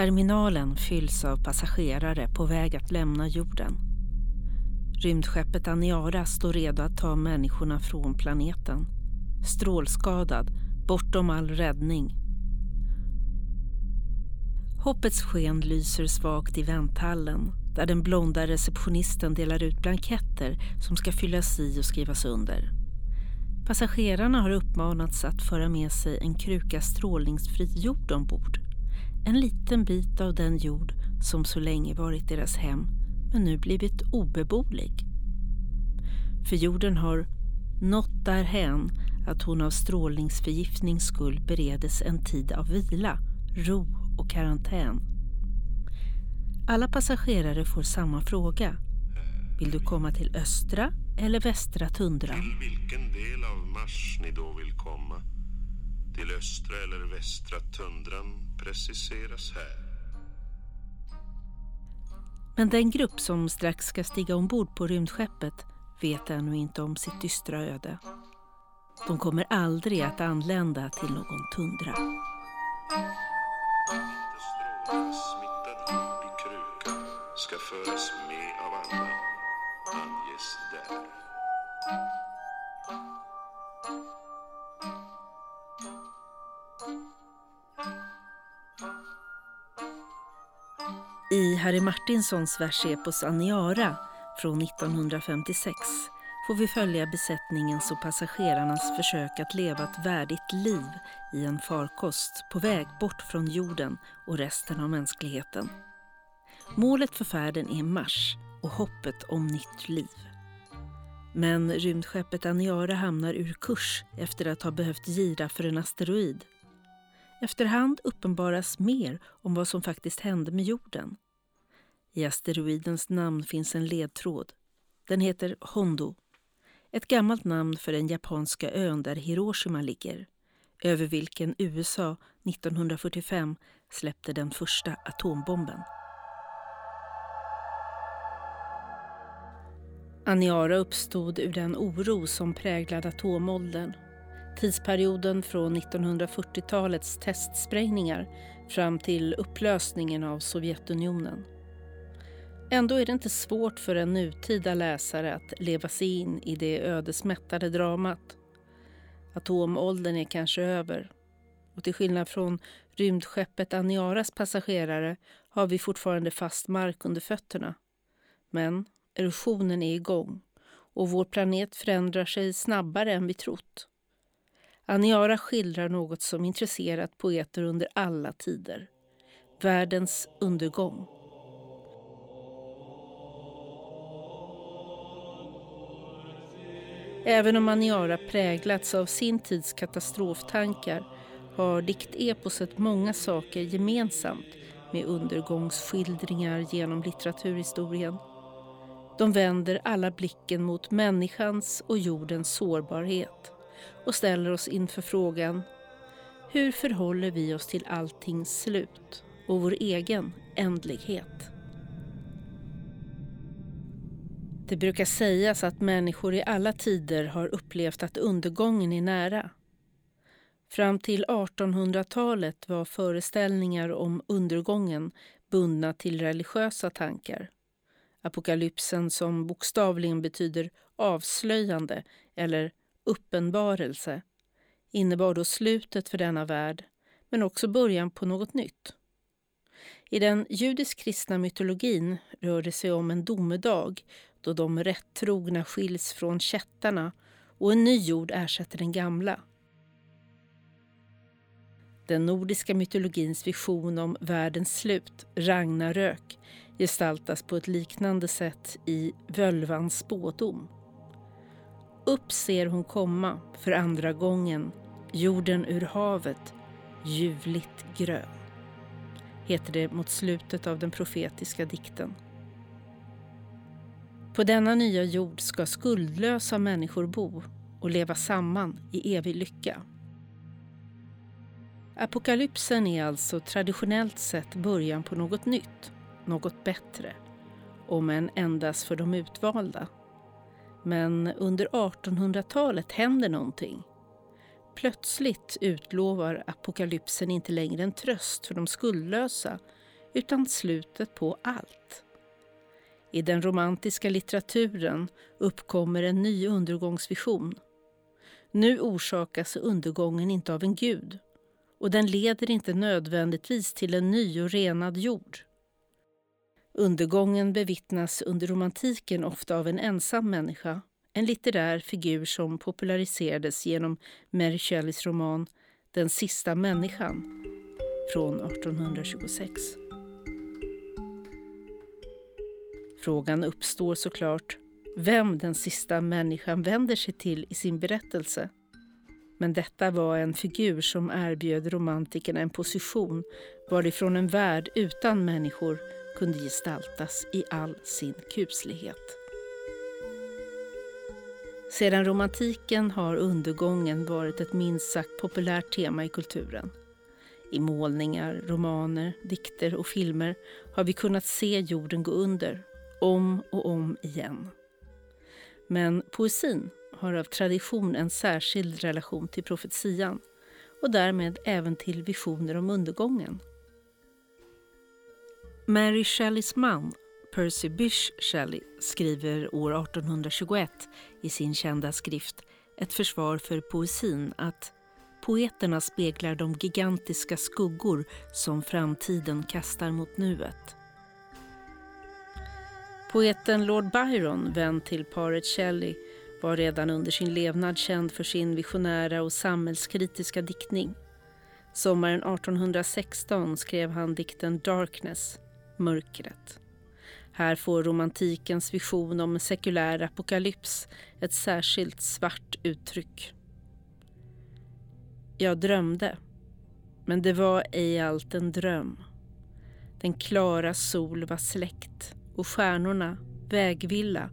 Terminalen fylls av passagerare på väg att lämna jorden. Rymdskeppet Aniara står redo att ta människorna från planeten. Strålskadad, bortom all räddning. Hoppets sken lyser svagt i vänthallen där den blonda receptionisten delar ut blanketter som ska fyllas i och skrivas under. Passagerarna har uppmanats att föra med sig en kruka strålningsfri jord ombord. En liten bit av den jord som så länge varit deras hem men nu blivit obeboelig. För jorden har nått därhän att hon av strålningsförgiftnings skull beredes en tid av vila, ro och karantän. Alla passagerare får samma fråga. Vill du komma till östra eller västra tundran? Till vilken del av Mars ni då vill komma? Till östra eller västra tundran preciseras här. Men den grupp som strax ska stiga ombord på rymdskeppet vet ännu inte om sitt dystra öde. De kommer aldrig att anlända till någon tundra. Ska föras Harry Martinsons versepos Aniara från 1956 får vi följa besättningens och passagerarnas försök att leva ett värdigt liv i en farkost på väg bort från jorden och resten av mänskligheten. Målet för färden är Mars och hoppet om nytt liv. Men rymdskeppet Aniara hamnar ur kurs efter att ha behövt gira för en asteroid. Efterhand uppenbaras mer om vad som faktiskt hände med jorden. I asteroidens namn finns en ledtråd. Den heter Hondo. Ett gammalt namn för den japanska ön där Hiroshima ligger. Över vilken USA 1945 släppte den första atombomben. Aniara uppstod ur den oro som präglade atomåldern. Tidsperioden från 1940-talets testsprängningar fram till upplösningen av Sovjetunionen. Ändå är det inte svårt för en nutida läsare att leva sig in i det ödesmättade dramat. Atomåldern är kanske över och till skillnad från rymdskeppet Aniaras passagerare har vi fortfarande fast mark under fötterna. Men erosionen är igång och vår planet förändrar sig snabbare än vi trott. Aniara skildrar något som intresserat poeter under alla tider. Världens undergång. Även om Aniara präglats av sin tids katastroftankar har dikteposet många saker gemensamt med undergångsskildringar genom litteraturhistorien. De vänder alla blicken mot människans och jordens sårbarhet och ställer oss inför frågan hur förhåller vi oss till alltings slut och vår egen ändlighet? Det brukar sägas att människor i alla tider har upplevt att undergången är nära. Fram till 1800-talet var föreställningar om undergången bundna till religiösa tankar. Apokalypsen som bokstavligen betyder avslöjande eller uppenbarelse innebar då slutet för denna värld men också början på något nytt. I den judisk-kristna mytologin rör det sig om en domedag då de rättrogna skiljs från kättarna och en ny jord ersätter den gamla. Den nordiska mytologins vision om världens slut, Ragnarök, gestaltas på ett liknande sätt i Völvans spådom. Upp ser hon komma för andra gången, jorden ur havet, ljuvligt grön, heter det mot slutet av den profetiska dikten. På denna nya jord ska skuldlösa människor bo och leva samman i evig lycka. Apokalypsen är alltså traditionellt sett början på något nytt, något bättre, om än endast för de utvalda. Men under 1800-talet händer någonting. Plötsligt utlovar apokalypsen inte längre en tröst för de skuldlösa utan slutet på allt. I den romantiska litteraturen uppkommer en ny undergångsvision. Nu orsakas undergången inte av en gud och den leder inte nödvändigtvis till en ny och renad jord. Undergången bevittnas under romantiken ofta av en ensam människa, en litterär figur som populariserades genom Mary Shelleys roman Den sista människan från 1826. Frågan uppstår såklart vem den sista människan vänder sig till i sin berättelse. Men detta var en figur som erbjöd romantikerna en position varifrån en värld utan människor kunde gestaltas i all sin kuslighet. Sedan romantiken har undergången varit ett minst sagt populärt tema i kulturen. I målningar, romaner, dikter och filmer har vi kunnat se jorden gå under, om och om igen. Men poesin har av tradition en särskild relation till profetian och därmed även till visioner om undergången. Mary Shelleys man, Percy Bysshe Shelley, skriver år 1821 i sin kända skrift Ett försvar för poesin att poeterna speglar de gigantiska skuggor som framtiden kastar mot nuet. Poeten Lord Byron, vän till paret Shelley, var redan under sin levnad känd för sin visionära och samhällskritiska diktning. Sommaren 1816 skrev han dikten Darkness, mörkret. Här får romantikens vision om en sekulär apokalyps ett särskilt svart uttryck. Jag drömde, men det var ej allt en dröm. Den klara sol var släckt och stjärnorna vägvilla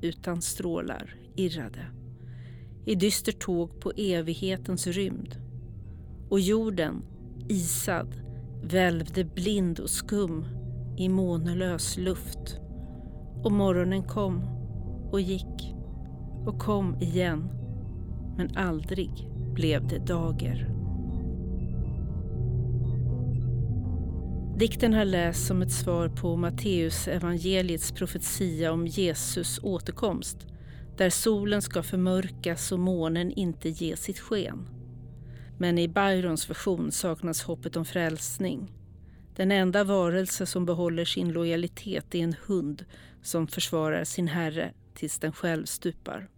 utan strålar irrade. I dyster tåg på evighetens rymd. Och jorden, isad, välvde blind och skum i månelös luft. Och morgonen kom och gick och kom igen. Men aldrig blev det dager. Dikten har lästs som ett svar på Matteus evangeliets profetia om Jesus återkomst där solen ska förmörkas och månen inte ge sitt sken. Men i Byrons version saknas hoppet om frälsning. Den enda varelse som behåller sin lojalitet är en hund som försvarar sin herre tills den själv stupar.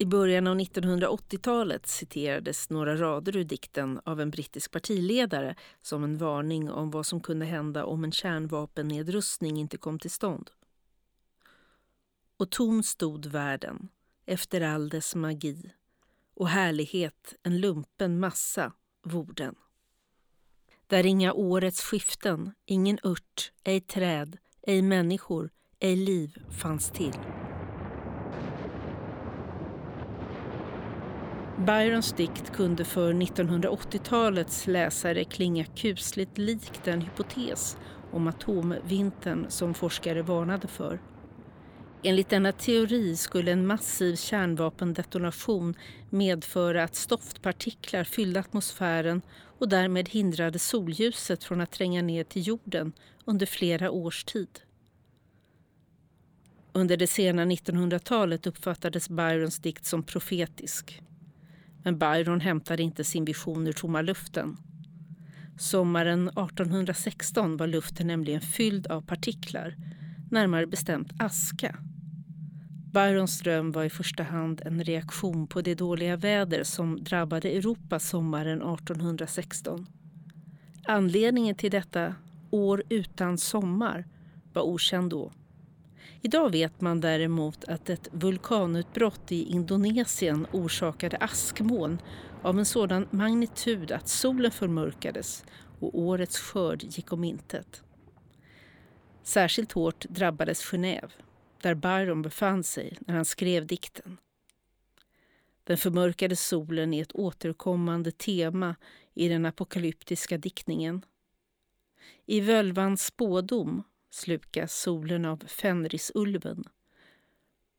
I början av 1980-talet citerades några rader ur dikten av en brittisk partiledare som en varning om vad som kunde hända om en kärnvapennedrustning inte kom till stånd. Och tom stod världen efter all dess magi och härlighet en lumpen massa vorden. Där inga årets skiften, ingen ört, ej träd, ej människor, ej liv fanns till. Byrons dikt kunde för 1980-talets läsare klinga kusligt likt den hypotes om atomvintern som forskare varnade för. Enligt denna teori skulle en massiv kärnvapendetonation medföra att stoftpartiklar fyllde atmosfären och därmed hindrade solljuset från att tränga ner till jorden under flera års tid. Under det sena 1900-talet uppfattades Byrons dikt som profetisk. Men Byron hämtade inte sin vision ur tomma luften. Sommaren 1816 var luften nämligen fylld av partiklar, närmare bestämt aska. Byrons dröm var i första hand en reaktion på det dåliga väder som drabbade Europa sommaren 1816. Anledningen till detta år utan sommar var okänd då. Idag vet man däremot att ett vulkanutbrott i Indonesien orsakade askmoln av en sådan magnitud att solen förmörkades och årets skörd gick om intet. Särskilt hårt drabbades Genève, där Byron befann sig när han skrev dikten. Den förmörkade solen är ett återkommande tema i den apokalyptiska diktningen. I Völvans spådom slukas solen av Fenrisulven.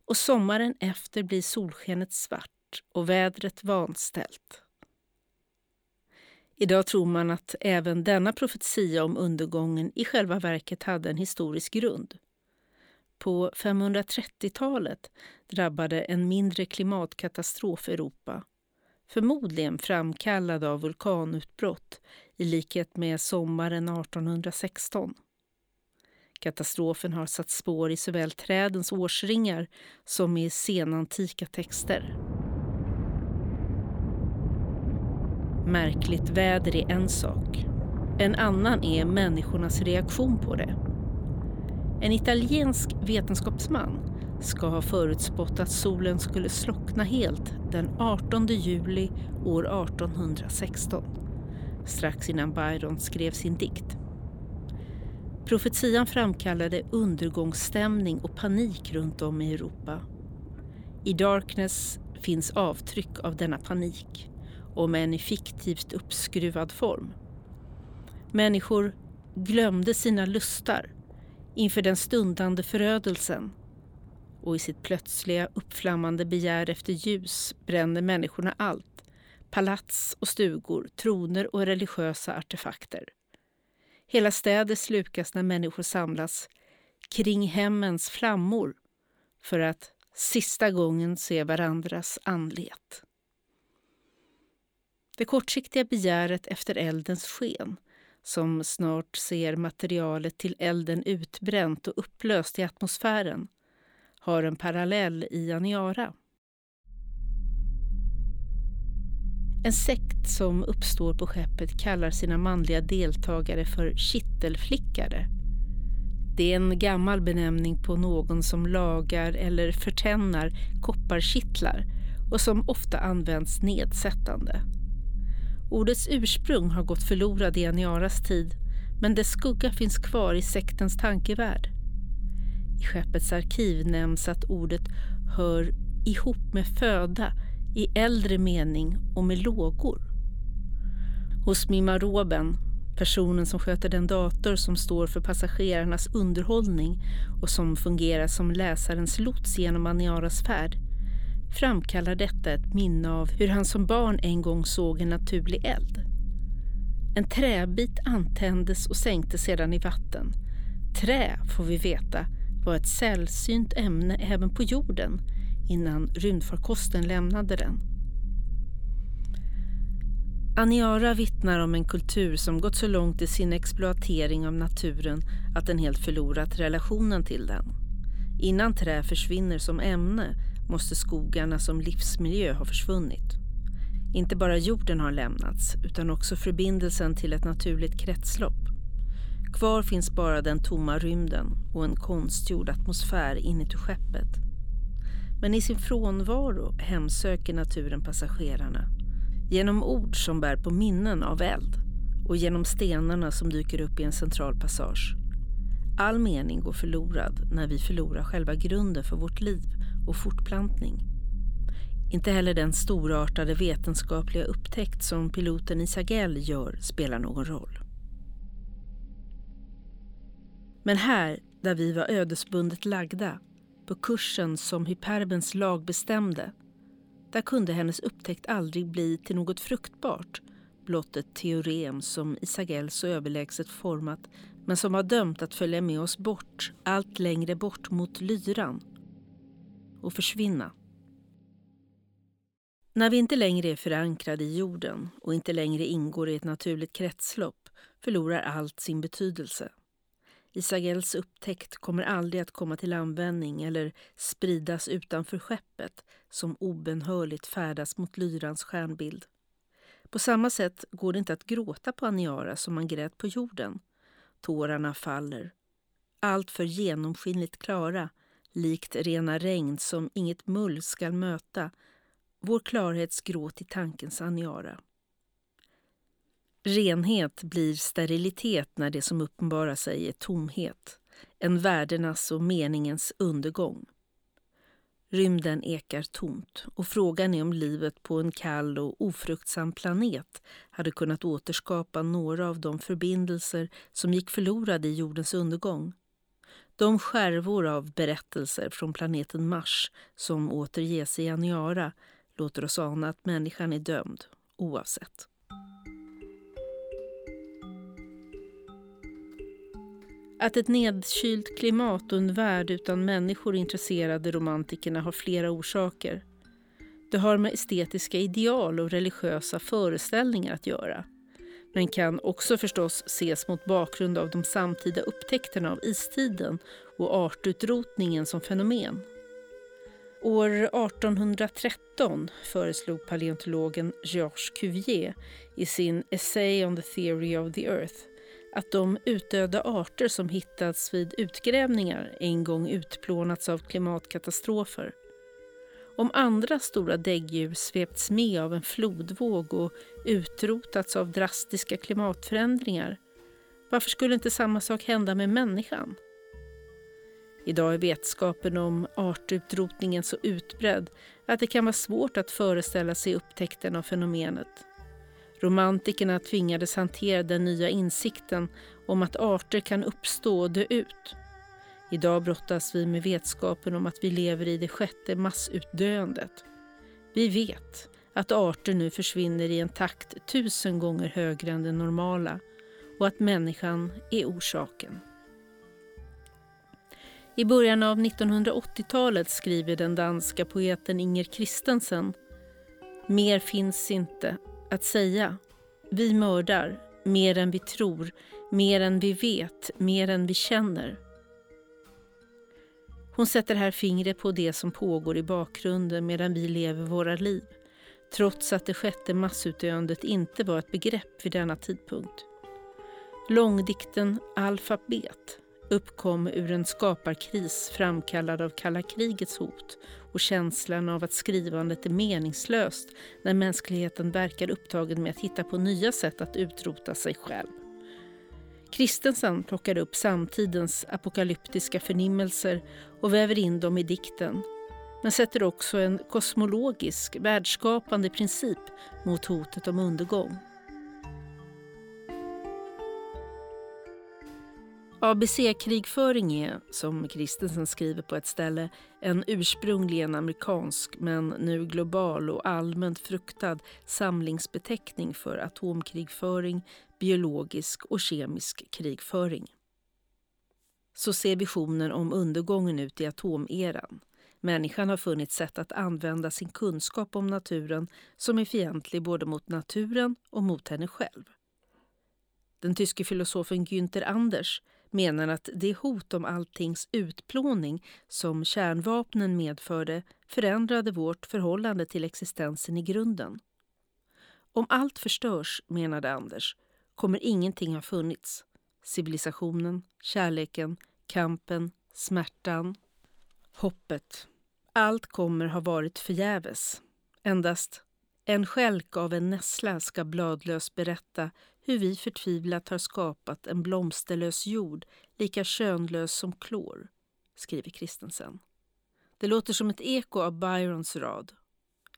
Och sommaren efter blir solskenet svart och vädret vanställt. Idag tror man att även denna profetia om undergången i själva verket hade en historisk grund. På 530-talet drabbade en mindre klimatkatastrof Europa förmodligen framkallad av vulkanutbrott i likhet med sommaren 1816. Katastrofen har satt spår i såväl trädens årsringar som i senantika texter. Märkligt väder är en sak. En annan är människornas reaktion på det. En italiensk vetenskapsman ska ha förutspått att solen skulle slockna helt den 18 juli år 1816, strax innan Byron skrev sin dikt. Profetian framkallade undergångsstämning och panik runt om i Europa. I Darkness finns avtryck av denna panik, om än i fiktivt uppskruvad form. Människor glömde sina lustar inför den stundande förödelsen och i sitt plötsliga uppflammande begär efter ljus bränner människorna allt. Palats och stugor, troner och religiösa artefakter. Hela städer slukas när människor samlas kring hemmens flammor för att sista gången se varandras anlet. Det kortsiktiga begäret efter eldens sken som snart ser materialet till elden utbränt och upplöst i atmosfären har en parallell i Aniara. En sekt som uppstår på skeppet kallar sina manliga deltagare för kittelflickare. Det är en gammal benämning på någon som lagar eller förtännar kopparkittlar och som ofta används nedsättande. Ordets ursprung har gått förlorad i Aniaras tid men dess skugga finns kvar i sektens tankevärld. I skeppets arkiv nämns att ordet hör ihop med föda i äldre mening och med lågor. Hos mimaroben, personen som sköter den dator som står för passagerarnas underhållning och som fungerar som läsarens lots genom Aniaras färd, framkallar detta ett minne av hur han som barn en gång såg en naturlig eld. En träbit antändes och sänktes sedan i vatten. Trä, får vi veta, var ett sällsynt ämne även på jorden innan rymdfarkosten lämnade den. Aniara vittnar om en kultur som gått så långt i sin exploatering av naturen att den helt förlorat relationen till den. Innan trä försvinner som ämne måste skogarna som livsmiljö ha försvunnit. Inte bara jorden har lämnats utan också förbindelsen till ett naturligt kretslopp. Kvar finns bara den tomma rymden och en konstgjord atmosfär inuti skeppet. Men i sin frånvaro hemsöker naturen passagerarna genom ord som bär på minnen av eld och genom stenarna som dyker upp i en central passage. All mening går förlorad när vi förlorar själva grunden för vårt liv och fortplantning. Inte heller den storartade vetenskapliga upptäckt som piloten Isagel gör spelar någon roll. Men här, där vi var ödesbundet lagda, på kursen som hyperbens lag bestämde, där kunde hennes upptäckt aldrig bli till något fruktbart, blott ett teorem som Isagel så överlägset format men som var dömt att följa med oss bort, allt längre bort mot lyran och försvinna. När vi inte längre är förankrade i jorden och inte längre ingår i ett naturligt kretslopp förlorar allt sin betydelse. Isagels upptäckt kommer aldrig att komma till användning eller spridas utanför skeppet som obenhörligt färdas mot lyrans stjärnbild. På samma sätt går det inte att gråta på Aniara som man grät på jorden. Tårarna faller. Allt för genomskinligt klara, likt rena regn som inget mull skall möta. Vår klarhetsgråt i tankens Aniara. Renhet blir sterilitet när det som uppenbarar sig är tomhet, en värdenas och meningens undergång. Rymden ekar tomt och frågan är om livet på en kall och ofruktsam planet hade kunnat återskapa några av de förbindelser som gick förlorade i jordens undergång. De skärvor av berättelser från planeten Mars som återges i Aniara låter oss ana att människan är dömd, oavsett. Att ett nedkylt klimat och en värld utan människor intresserade romantikerna har flera orsaker. Det har med estetiska ideal och religiösa föreställningar att göra men kan också förstås ses mot bakgrund av de samtida upptäckterna av istiden och artutrotningen som fenomen. År 1813 föreslog paleontologen Georges Cuvier i sin Essay on the theory of the earth att de utdöda arter som hittats vid utgrävningar en gång utplånats av klimatkatastrofer. Om andra stora däggdjur svepts med av en flodvåg och utrotats av drastiska klimatförändringar, varför skulle inte samma sak hända med människan? Idag är vetskapen om artutrotningen så utbredd att det kan vara svårt att föreställa sig upptäckten av fenomenet. Romantikerna tvingades hantera den nya insikten om att arter kan uppstå och dö ut. Idag brottas vi med vetskapen om att vi lever i det sjätte massutdöendet. Vi vet att arter nu försvinner i en takt tusen gånger högre än den normala och att människan är orsaken. I början av 1980-talet skriver den danska poeten Inger Christensen Mer finns inte att säga. Vi mördar, mer än vi tror, mer än vi vet, mer än vi känner. Hon sätter här fingret på det som pågår i bakgrunden medan vi lever våra liv trots att det sjätte massutdöendet inte var ett begrepp vid denna tidpunkt. Långdikten Alfabet uppkom ur en skaparkris framkallad av kalla krigets hot och känslan av att skrivandet är meningslöst när mänskligheten verkar upptagen med att hitta på nya sätt att utrota sig själv. Kristensen plockar upp samtidens apokalyptiska förnimmelser och väver in dem i dikten men sätter också en kosmologisk, världsskapande princip mot hotet om undergång. ABC-krigföring är, som Kristensen skriver på ett ställe, en ursprungligen amerikansk men nu global och allmänt fruktad samlingsbeteckning för atomkrigföring, biologisk och kemisk krigföring. Så ser visionen om undergången ut i atomeran. Människan har funnit sätt att använda sin kunskap om naturen som är fientlig både mot naturen och mot henne själv. Den tyske filosofen Günther Anders menar att det hot om alltings utplåning som kärnvapnen medförde förändrade vårt förhållande till existensen i grunden. Om allt förstörs, menade Anders, kommer ingenting ha funnits. Civilisationen, kärleken, kampen, smärtan, hoppet. Allt kommer ha varit förgäves. Endast en skälk av en nässla ska bladlös berätta hur vi förtvivlat har skapat en blomsterlös jord lika könlös som klor, skriver Kristensen. Det låter som ett eko av Byrons rad.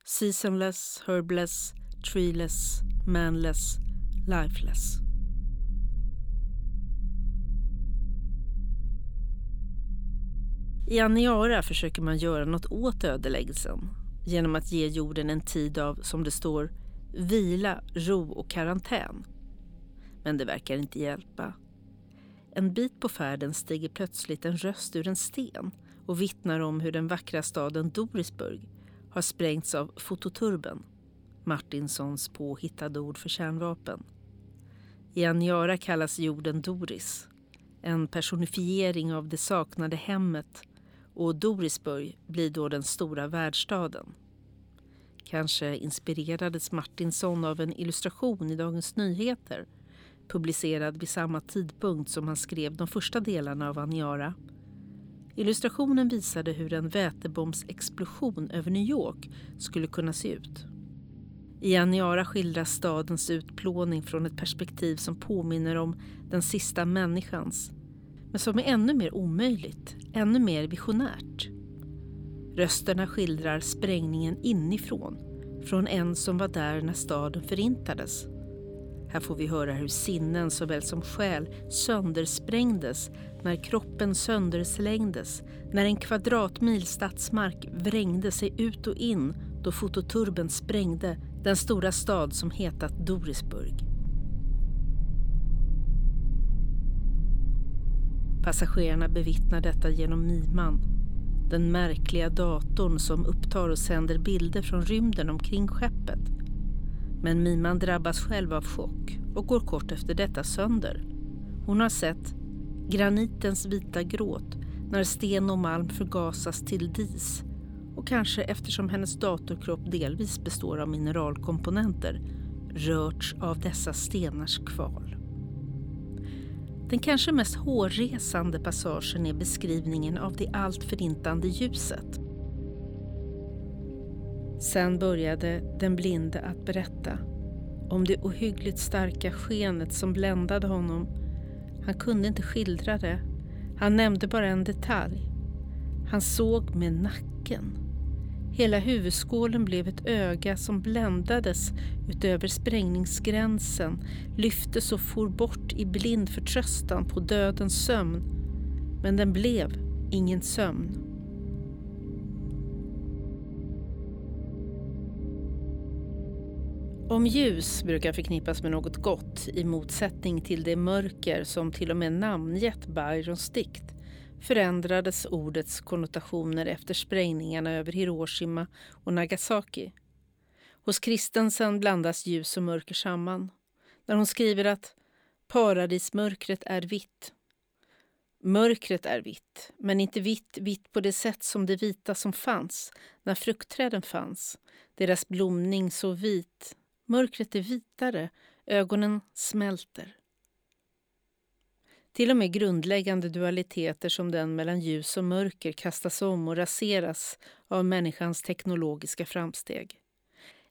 Seasonless, herbless, treeless, manless, lifeless. I Aniara försöker man göra något åt ödeläggelsen genom att ge jorden en tid av, som det står, vila, ro och karantän. Men det verkar inte hjälpa. En bit på färden stiger plötsligt en röst ur en sten och vittnar om hur den vackra staden Dorisburg har sprängts av fototurben, Martinsons påhittade ord för kärnvapen. I Aniara kallas jorden Doris, en personifiering av det saknade hemmet och Dorisburg blir då den stora världsstaden. Kanske inspirerades Martinsson av en illustration i Dagens Nyheter publicerad vid samma tidpunkt som han skrev de första delarna av Aniara. Illustrationen visade hur en vätebombsexplosion över New York skulle kunna se ut. I Aniara skildras stadens utplåning från ett perspektiv som påminner om den sista människans men som är ännu mer omöjligt, ännu mer visionärt. Rösterna skildrar sprängningen inifrån, från en som var där när staden förintades. Här får vi höra hur sinnen såväl som själ söndersprängdes när kroppen sönderslängdes, när en kvadratmil stadsmark vrängde sig ut och in då fototurben sprängde den stora stad som hetat Dorisburg. Passagerarna bevittnar detta genom Miman, den märkliga datorn som upptar och sänder bilder från rymden omkring skeppet. Men Miman drabbas själv av chock och går kort efter detta sönder. Hon har sett granitens vita gråt när sten och malm förgasas till dis och kanske eftersom hennes datorkropp delvis består av mineralkomponenter rörts av dessa stenars kval. Den kanske mest hårresande passagen är beskrivningen av det allt förintande ljuset. Sen började den blinde att berätta om det ohyggligt starka skenet som bländade honom. Han kunde inte skildra det. Han nämnde bara en detalj. Han såg med nacken. Hela huvudskålen blev ett öga som bländades utöver sprängningsgränsen, lyftes och for bort i blind förtröstan på dödens sömn. Men den blev ingen sömn. Om ljus brukar förknippas med något gott i motsättning till det mörker som till och med namngett Byrons dikt förändrades ordets konnotationer efter sprängningarna över Hiroshima och Nagasaki. Hos Kristensen blandas ljus och mörker samman. När hon skriver att paradismörkret är vitt. Mörkret är vitt, men inte vitt, vitt på det sätt som det vita som fanns när fruktträden fanns. Deras blomning så vit. Mörkret är vitare, ögonen smälter. Till och med grundläggande dualiteter som den mellan ljus och mörker kastas om och raseras av människans teknologiska framsteg.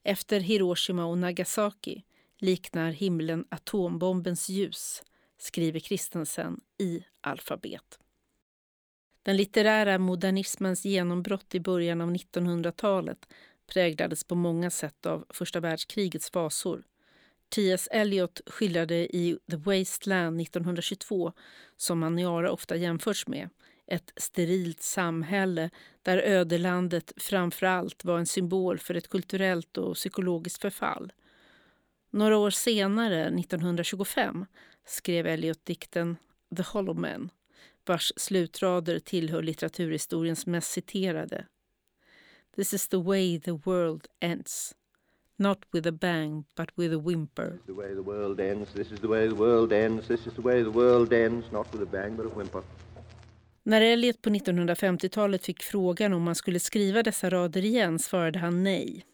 Efter Hiroshima och Nagasaki liknar himlen atombombens ljus, skriver Kristensen i Alfabet. Den litterära modernismens genombrott i början av 1900-talet präglades på många sätt av första världskrigets fasor T.S. Eliot skildrade i The Wasteland 1922, som Aniara ofta jämförs med, ett sterilt samhälle där ödelandet framför allt var en symbol för ett kulturellt och psykologiskt förfall. Några år senare, 1925, skrev Eliot dikten The Hollow Men vars slutrader tillhör litteraturhistoriens mest citerade. This is the way the world ends. Not with a bang, but with a whimper. The way the world ends, this is the way the world ends, this is the way the world ends, not with a bang, but a whimper. När Eliot på 1950-talet fick frågan om han skulle skriva dessa rader igen svarade han nej.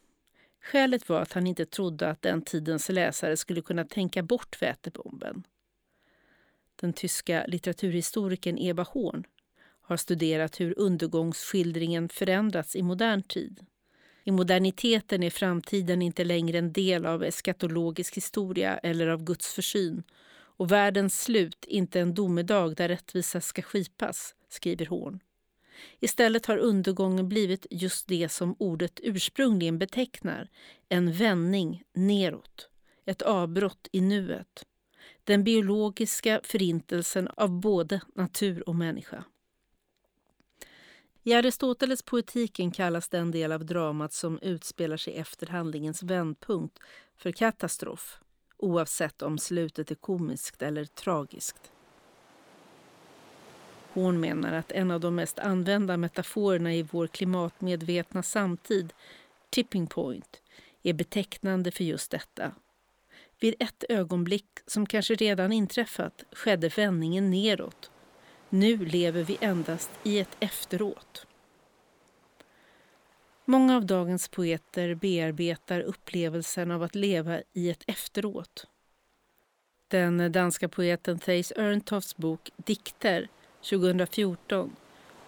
Skälet var att han inte trodde att den tidens läsare skulle kunna tänka bort vätebomben. Den tyska litteraturhistorikern Eba Horn har studerat hur undergångsskildringen förändrats i modern tid. I moderniteten är framtiden inte längre en del av eskatologisk historia eller av Guds försyn och världens slut inte en domedag där rättvisa ska skipas, skriver Horn. Istället har undergången blivit just det som ordet ursprungligen betecknar, en vändning neråt, ett avbrott i nuet. Den biologiska förintelsen av både natur och människa. I Aristoteles poetiken kallas den del av dramat som utspelar sig efter handlingens vändpunkt för katastrof, oavsett om slutet är komiskt eller tragiskt. Hon menar att en av de mest använda metaforerna i vår klimatmedvetna samtid, tipping point, är betecknande för just detta. Vid ett ögonblick som kanske redan inträffat skedde vändningen neråt nu lever vi endast i ett efteråt. Många av dagens poeter bearbetar upplevelsen av att leva i ett efteråt. Den danska poeten Theis Örntofts bok Dikter 2014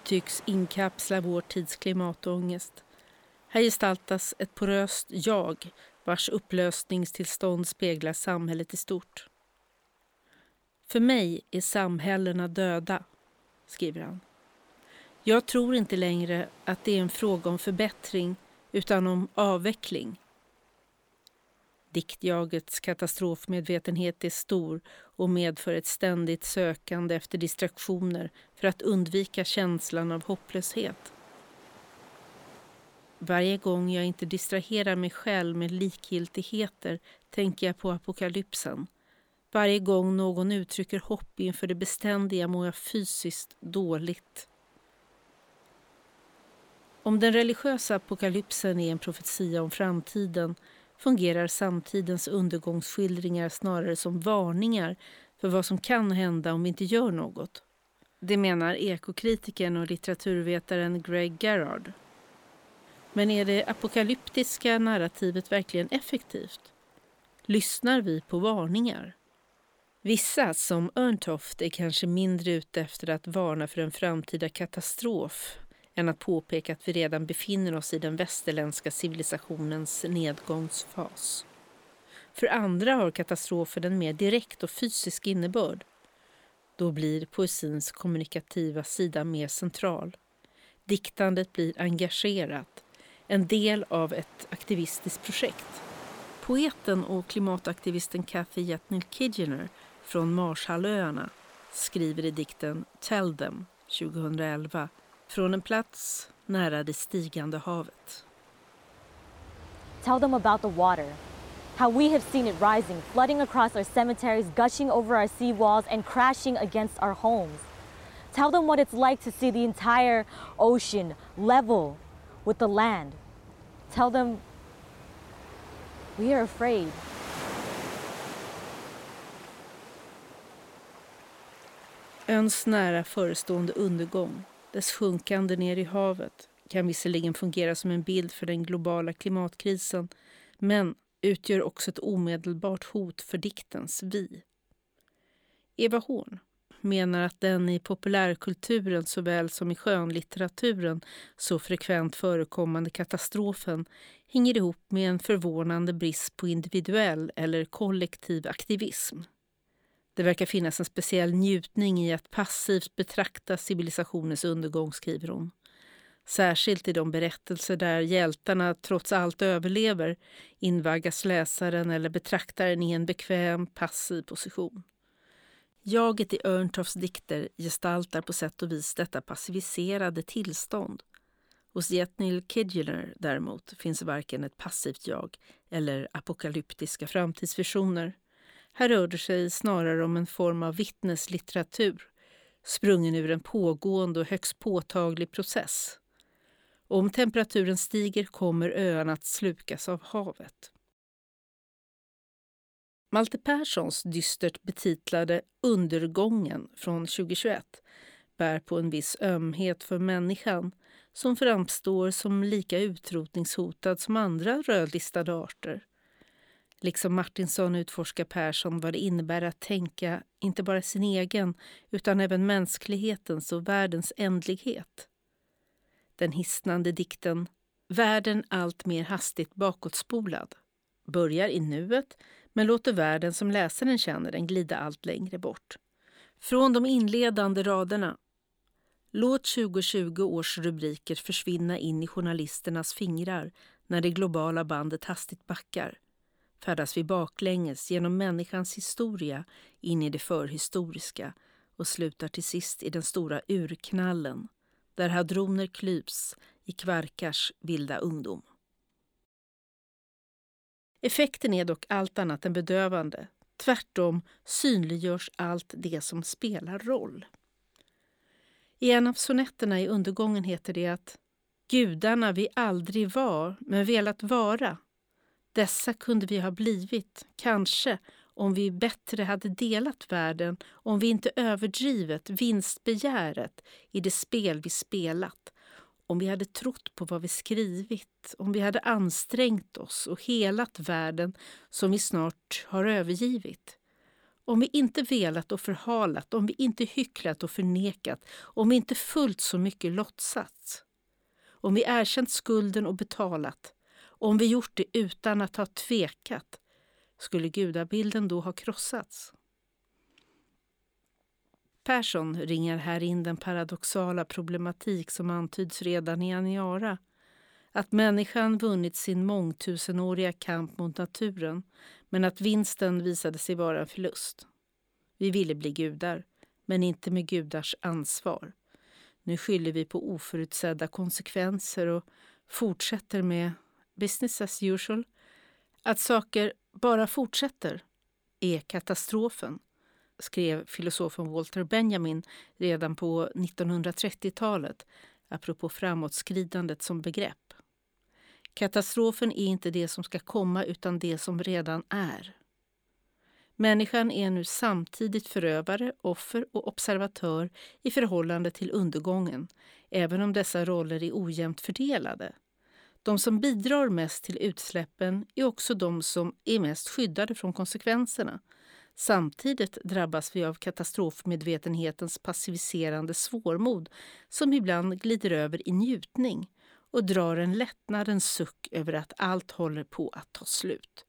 tycks inkapsla vår tids klimatångest. Här gestaltas ett poröst jag vars upplösningstillstånd speglar samhället i stort. För mig är samhällena döda skriver han. Jag tror inte längre att det är en fråga om förbättring utan om avveckling. Diktjagets katastrofmedvetenhet är stor och medför ett ständigt sökande efter distraktioner för att undvika känslan av hopplöshet. Varje gång jag inte distraherar mig själv med likgiltigheter tänker jag på apokalypsen varje gång någon uttrycker hopp inför det beständiga mår jag fysiskt dåligt. Om den religiösa apokalypsen är en profetia om framtiden fungerar samtidens undergångsskildringar snarare som varningar för vad som kan hända om vi inte gör något. Det menar ekokritikern och litteraturvetaren Greg Garrard. Men är det apokalyptiska narrativet verkligen effektivt? Lyssnar vi på varningar? Vissa, som Örntoft, är kanske mindre ute efter att varna för en framtida katastrof än att påpeka att vi redan befinner oss i den västerländska civilisationens nedgångsfas. För andra har katastrofen en mer direkt och fysisk innebörd. Då blir poesins kommunikativa sida mer central. Diktandet blir engagerat, en del av ett aktivistiskt projekt. Poeten och klimataktivisten Kathy Jatnil Kidgener från Marshallöarna skriver i dikten Tell them 2011 från en plats nära det stigande havet. Tell them about the water. How we have seen it rising, flooding across our cemeteries, gushing over our seawalls, and crashing against our homes. Tell them what it's like to see the entire ocean level with the land. Tell them we are afraid. Öns nära förestående undergång, dess sjunkande ner i havet, kan visserligen fungera som en bild för den globala klimatkrisen men utgör också ett omedelbart hot för diktens vi. Eva Horn menar att den i populärkulturen såväl som i skönlitteraturen så frekvent förekommande katastrofen hänger ihop med en förvånande brist på individuell eller kollektiv aktivism. Det verkar finnas en speciell njutning i att passivt betrakta civilisationens undergång, skriver hon. Särskilt i de berättelser där hjältarna trots allt överlever invaggas läsaren eller betraktaren i en bekväm, passiv position. Jaget i Örntofts dikter gestaltar på sätt och vis detta passiviserade tillstånd. Hos Jetnil Kidgener däremot finns varken ett passivt jag eller apokalyptiska framtidsvisioner. Här rör det sig snarare om en form av vittneslitteratur sprungen ur en pågående och högst påtaglig process. om temperaturen stiger kommer öarna att slukas av havet. Malte Perssons dystert betitlade Undergången från 2021 bär på en viss ömhet för människan som framstår som lika utrotningshotad som andra rödlistade arter. Liksom Martinsson utforskar Persson vad det innebär att tänka inte bara sin egen utan även mänsklighetens och världens ändlighet. Den hisnande dikten Världen allt mer hastigt bakåtspolad börjar i nuet men låter världen som läsaren känner den glida allt längre bort. Från de inledande raderna Låt 2020 års rubriker försvinna in i journalisternas fingrar när det globala bandet hastigt backar färdas vi baklänges genom människans historia in i det förhistoriska och slutar till sist i den stora urknallen där hadroner klyvs i Kvarkars vilda ungdom. Effekten är dock allt annat än bedövande. Tvärtom synliggörs allt det som spelar roll. I en av sonetterna i Undergången heter det att gudarna vi aldrig var, men velat vara dessa kunde vi ha blivit, kanske, om vi bättre hade delat världen, om vi inte överdrivet vinstbegäret i det spel vi spelat, om vi hade trott på vad vi skrivit, om vi hade ansträngt oss och helat världen som vi snart har övergivit. Om vi inte velat och förhalat, om vi inte hycklat och förnekat, om vi inte fullt så mycket låtsats. Om vi erkänt skulden och betalat, om vi gjort det utan att ha tvekat, skulle gudabilden då ha krossats? Persson ringar här in den paradoxala problematik som antyds redan i Aniara. Att människan vunnit sin mångtusenåriga kamp mot naturen men att vinsten visade sig vara en förlust. Vi ville bli gudar, men inte med gudars ansvar. Nu skyller vi på oförutsedda konsekvenser och fortsätter med business as usual, att saker bara fortsätter är katastrofen, skrev filosofen Walter Benjamin redan på 1930-talet apropå framåtskridandet som begrepp. Katastrofen är inte det som ska komma utan det som redan är. Människan är nu samtidigt förövare, offer och observatör i förhållande till undergången, även om dessa roller är ojämnt fördelade. De som bidrar mest till utsläppen är också de som är mest skyddade från konsekvenserna. Samtidigt drabbas vi av katastrofmedvetenhetens passiviserande svårmod som ibland glider över i njutning och drar en lättnadens suck över att allt håller på att ta slut.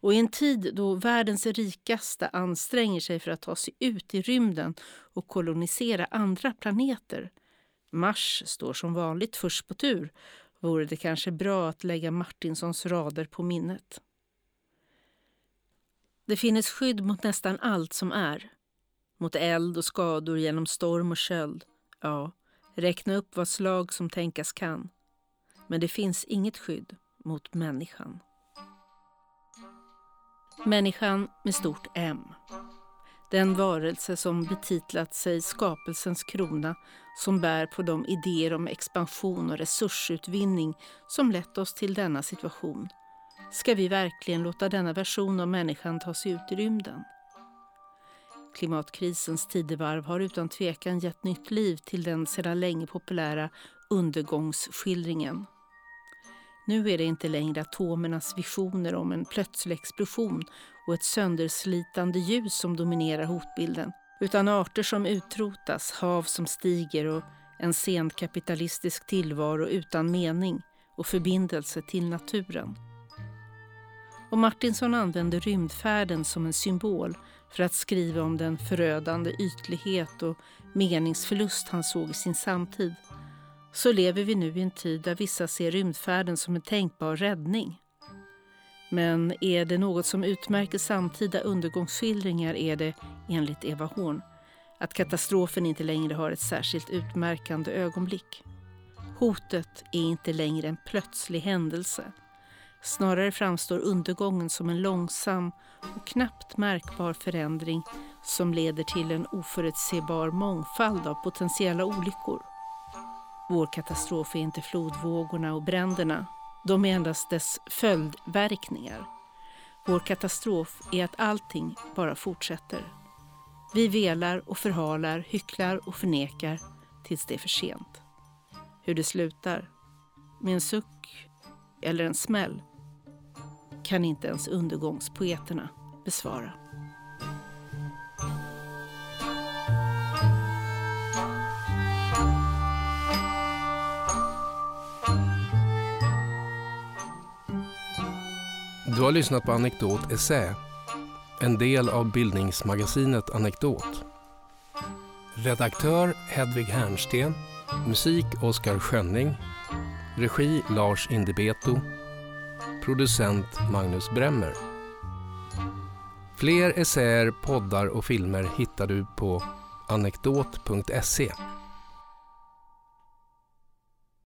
Och i en tid då världens rikaste anstränger sig för att ta sig ut i rymden och kolonisera andra planeter Mars står som vanligt först på tur vore det kanske bra att lägga Martinsons rader på minnet. Det finns skydd mot nästan allt som är. Mot eld och skador genom storm och köld. Ja, räkna upp vad slag som tänkas kan. Men det finns inget skydd mot människan. Människan med stort M. Den varelse som betitlat sig skapelsens krona som bär på de idéer om expansion och resursutvinning som lett oss till denna situation. Ska vi verkligen låta denna version av människan ta sig ut i rymden? Klimatkrisens tidevarv har utan tvekan gett nytt liv till den sedan länge populära undergångsskildringen. Nu är det inte längre atomernas visioner om en plötslig explosion och ett sönderslitande ljus som dominerar hotbilden utan arter som utrotas, hav som stiger och en senkapitalistisk tillvaro utan mening och förbindelse till naturen. Och Martinsson använde rymdfärden som en symbol för att skriva om den förödande ytlighet och meningsförlust han såg i sin samtid så lever vi nu i en tid där vissa ser rymdfärden som en tänkbar räddning. Men är det något som utmärker samtida undergångsskildringar är det, enligt Eva Horn, att katastrofen inte längre har ett särskilt utmärkande ögonblick. Hotet är inte längre en plötslig händelse. Snarare framstår undergången som en långsam och knappt märkbar förändring som leder till en oförutsebar mångfald av potentiella olyckor. Vår katastrof är inte flodvågorna och bränderna. De är endast dess följdverkningar. Vår katastrof är att allting bara fortsätter. Vi velar och förhalar, hycklar och förnekar tills det är för sent. Hur det slutar, med en suck eller en smäll, kan inte ens undergångspoeterna besvara. Du har lyssnat på Anekdot Essä, en del av bildningsmagasinet Anekdot. Redaktör Hedvig Hernsten, musik Oskar Schönning, regi Lars Indibeto, producent Magnus Bremmer. Fler essäer, poddar och filmer hittar du på anekdot.se.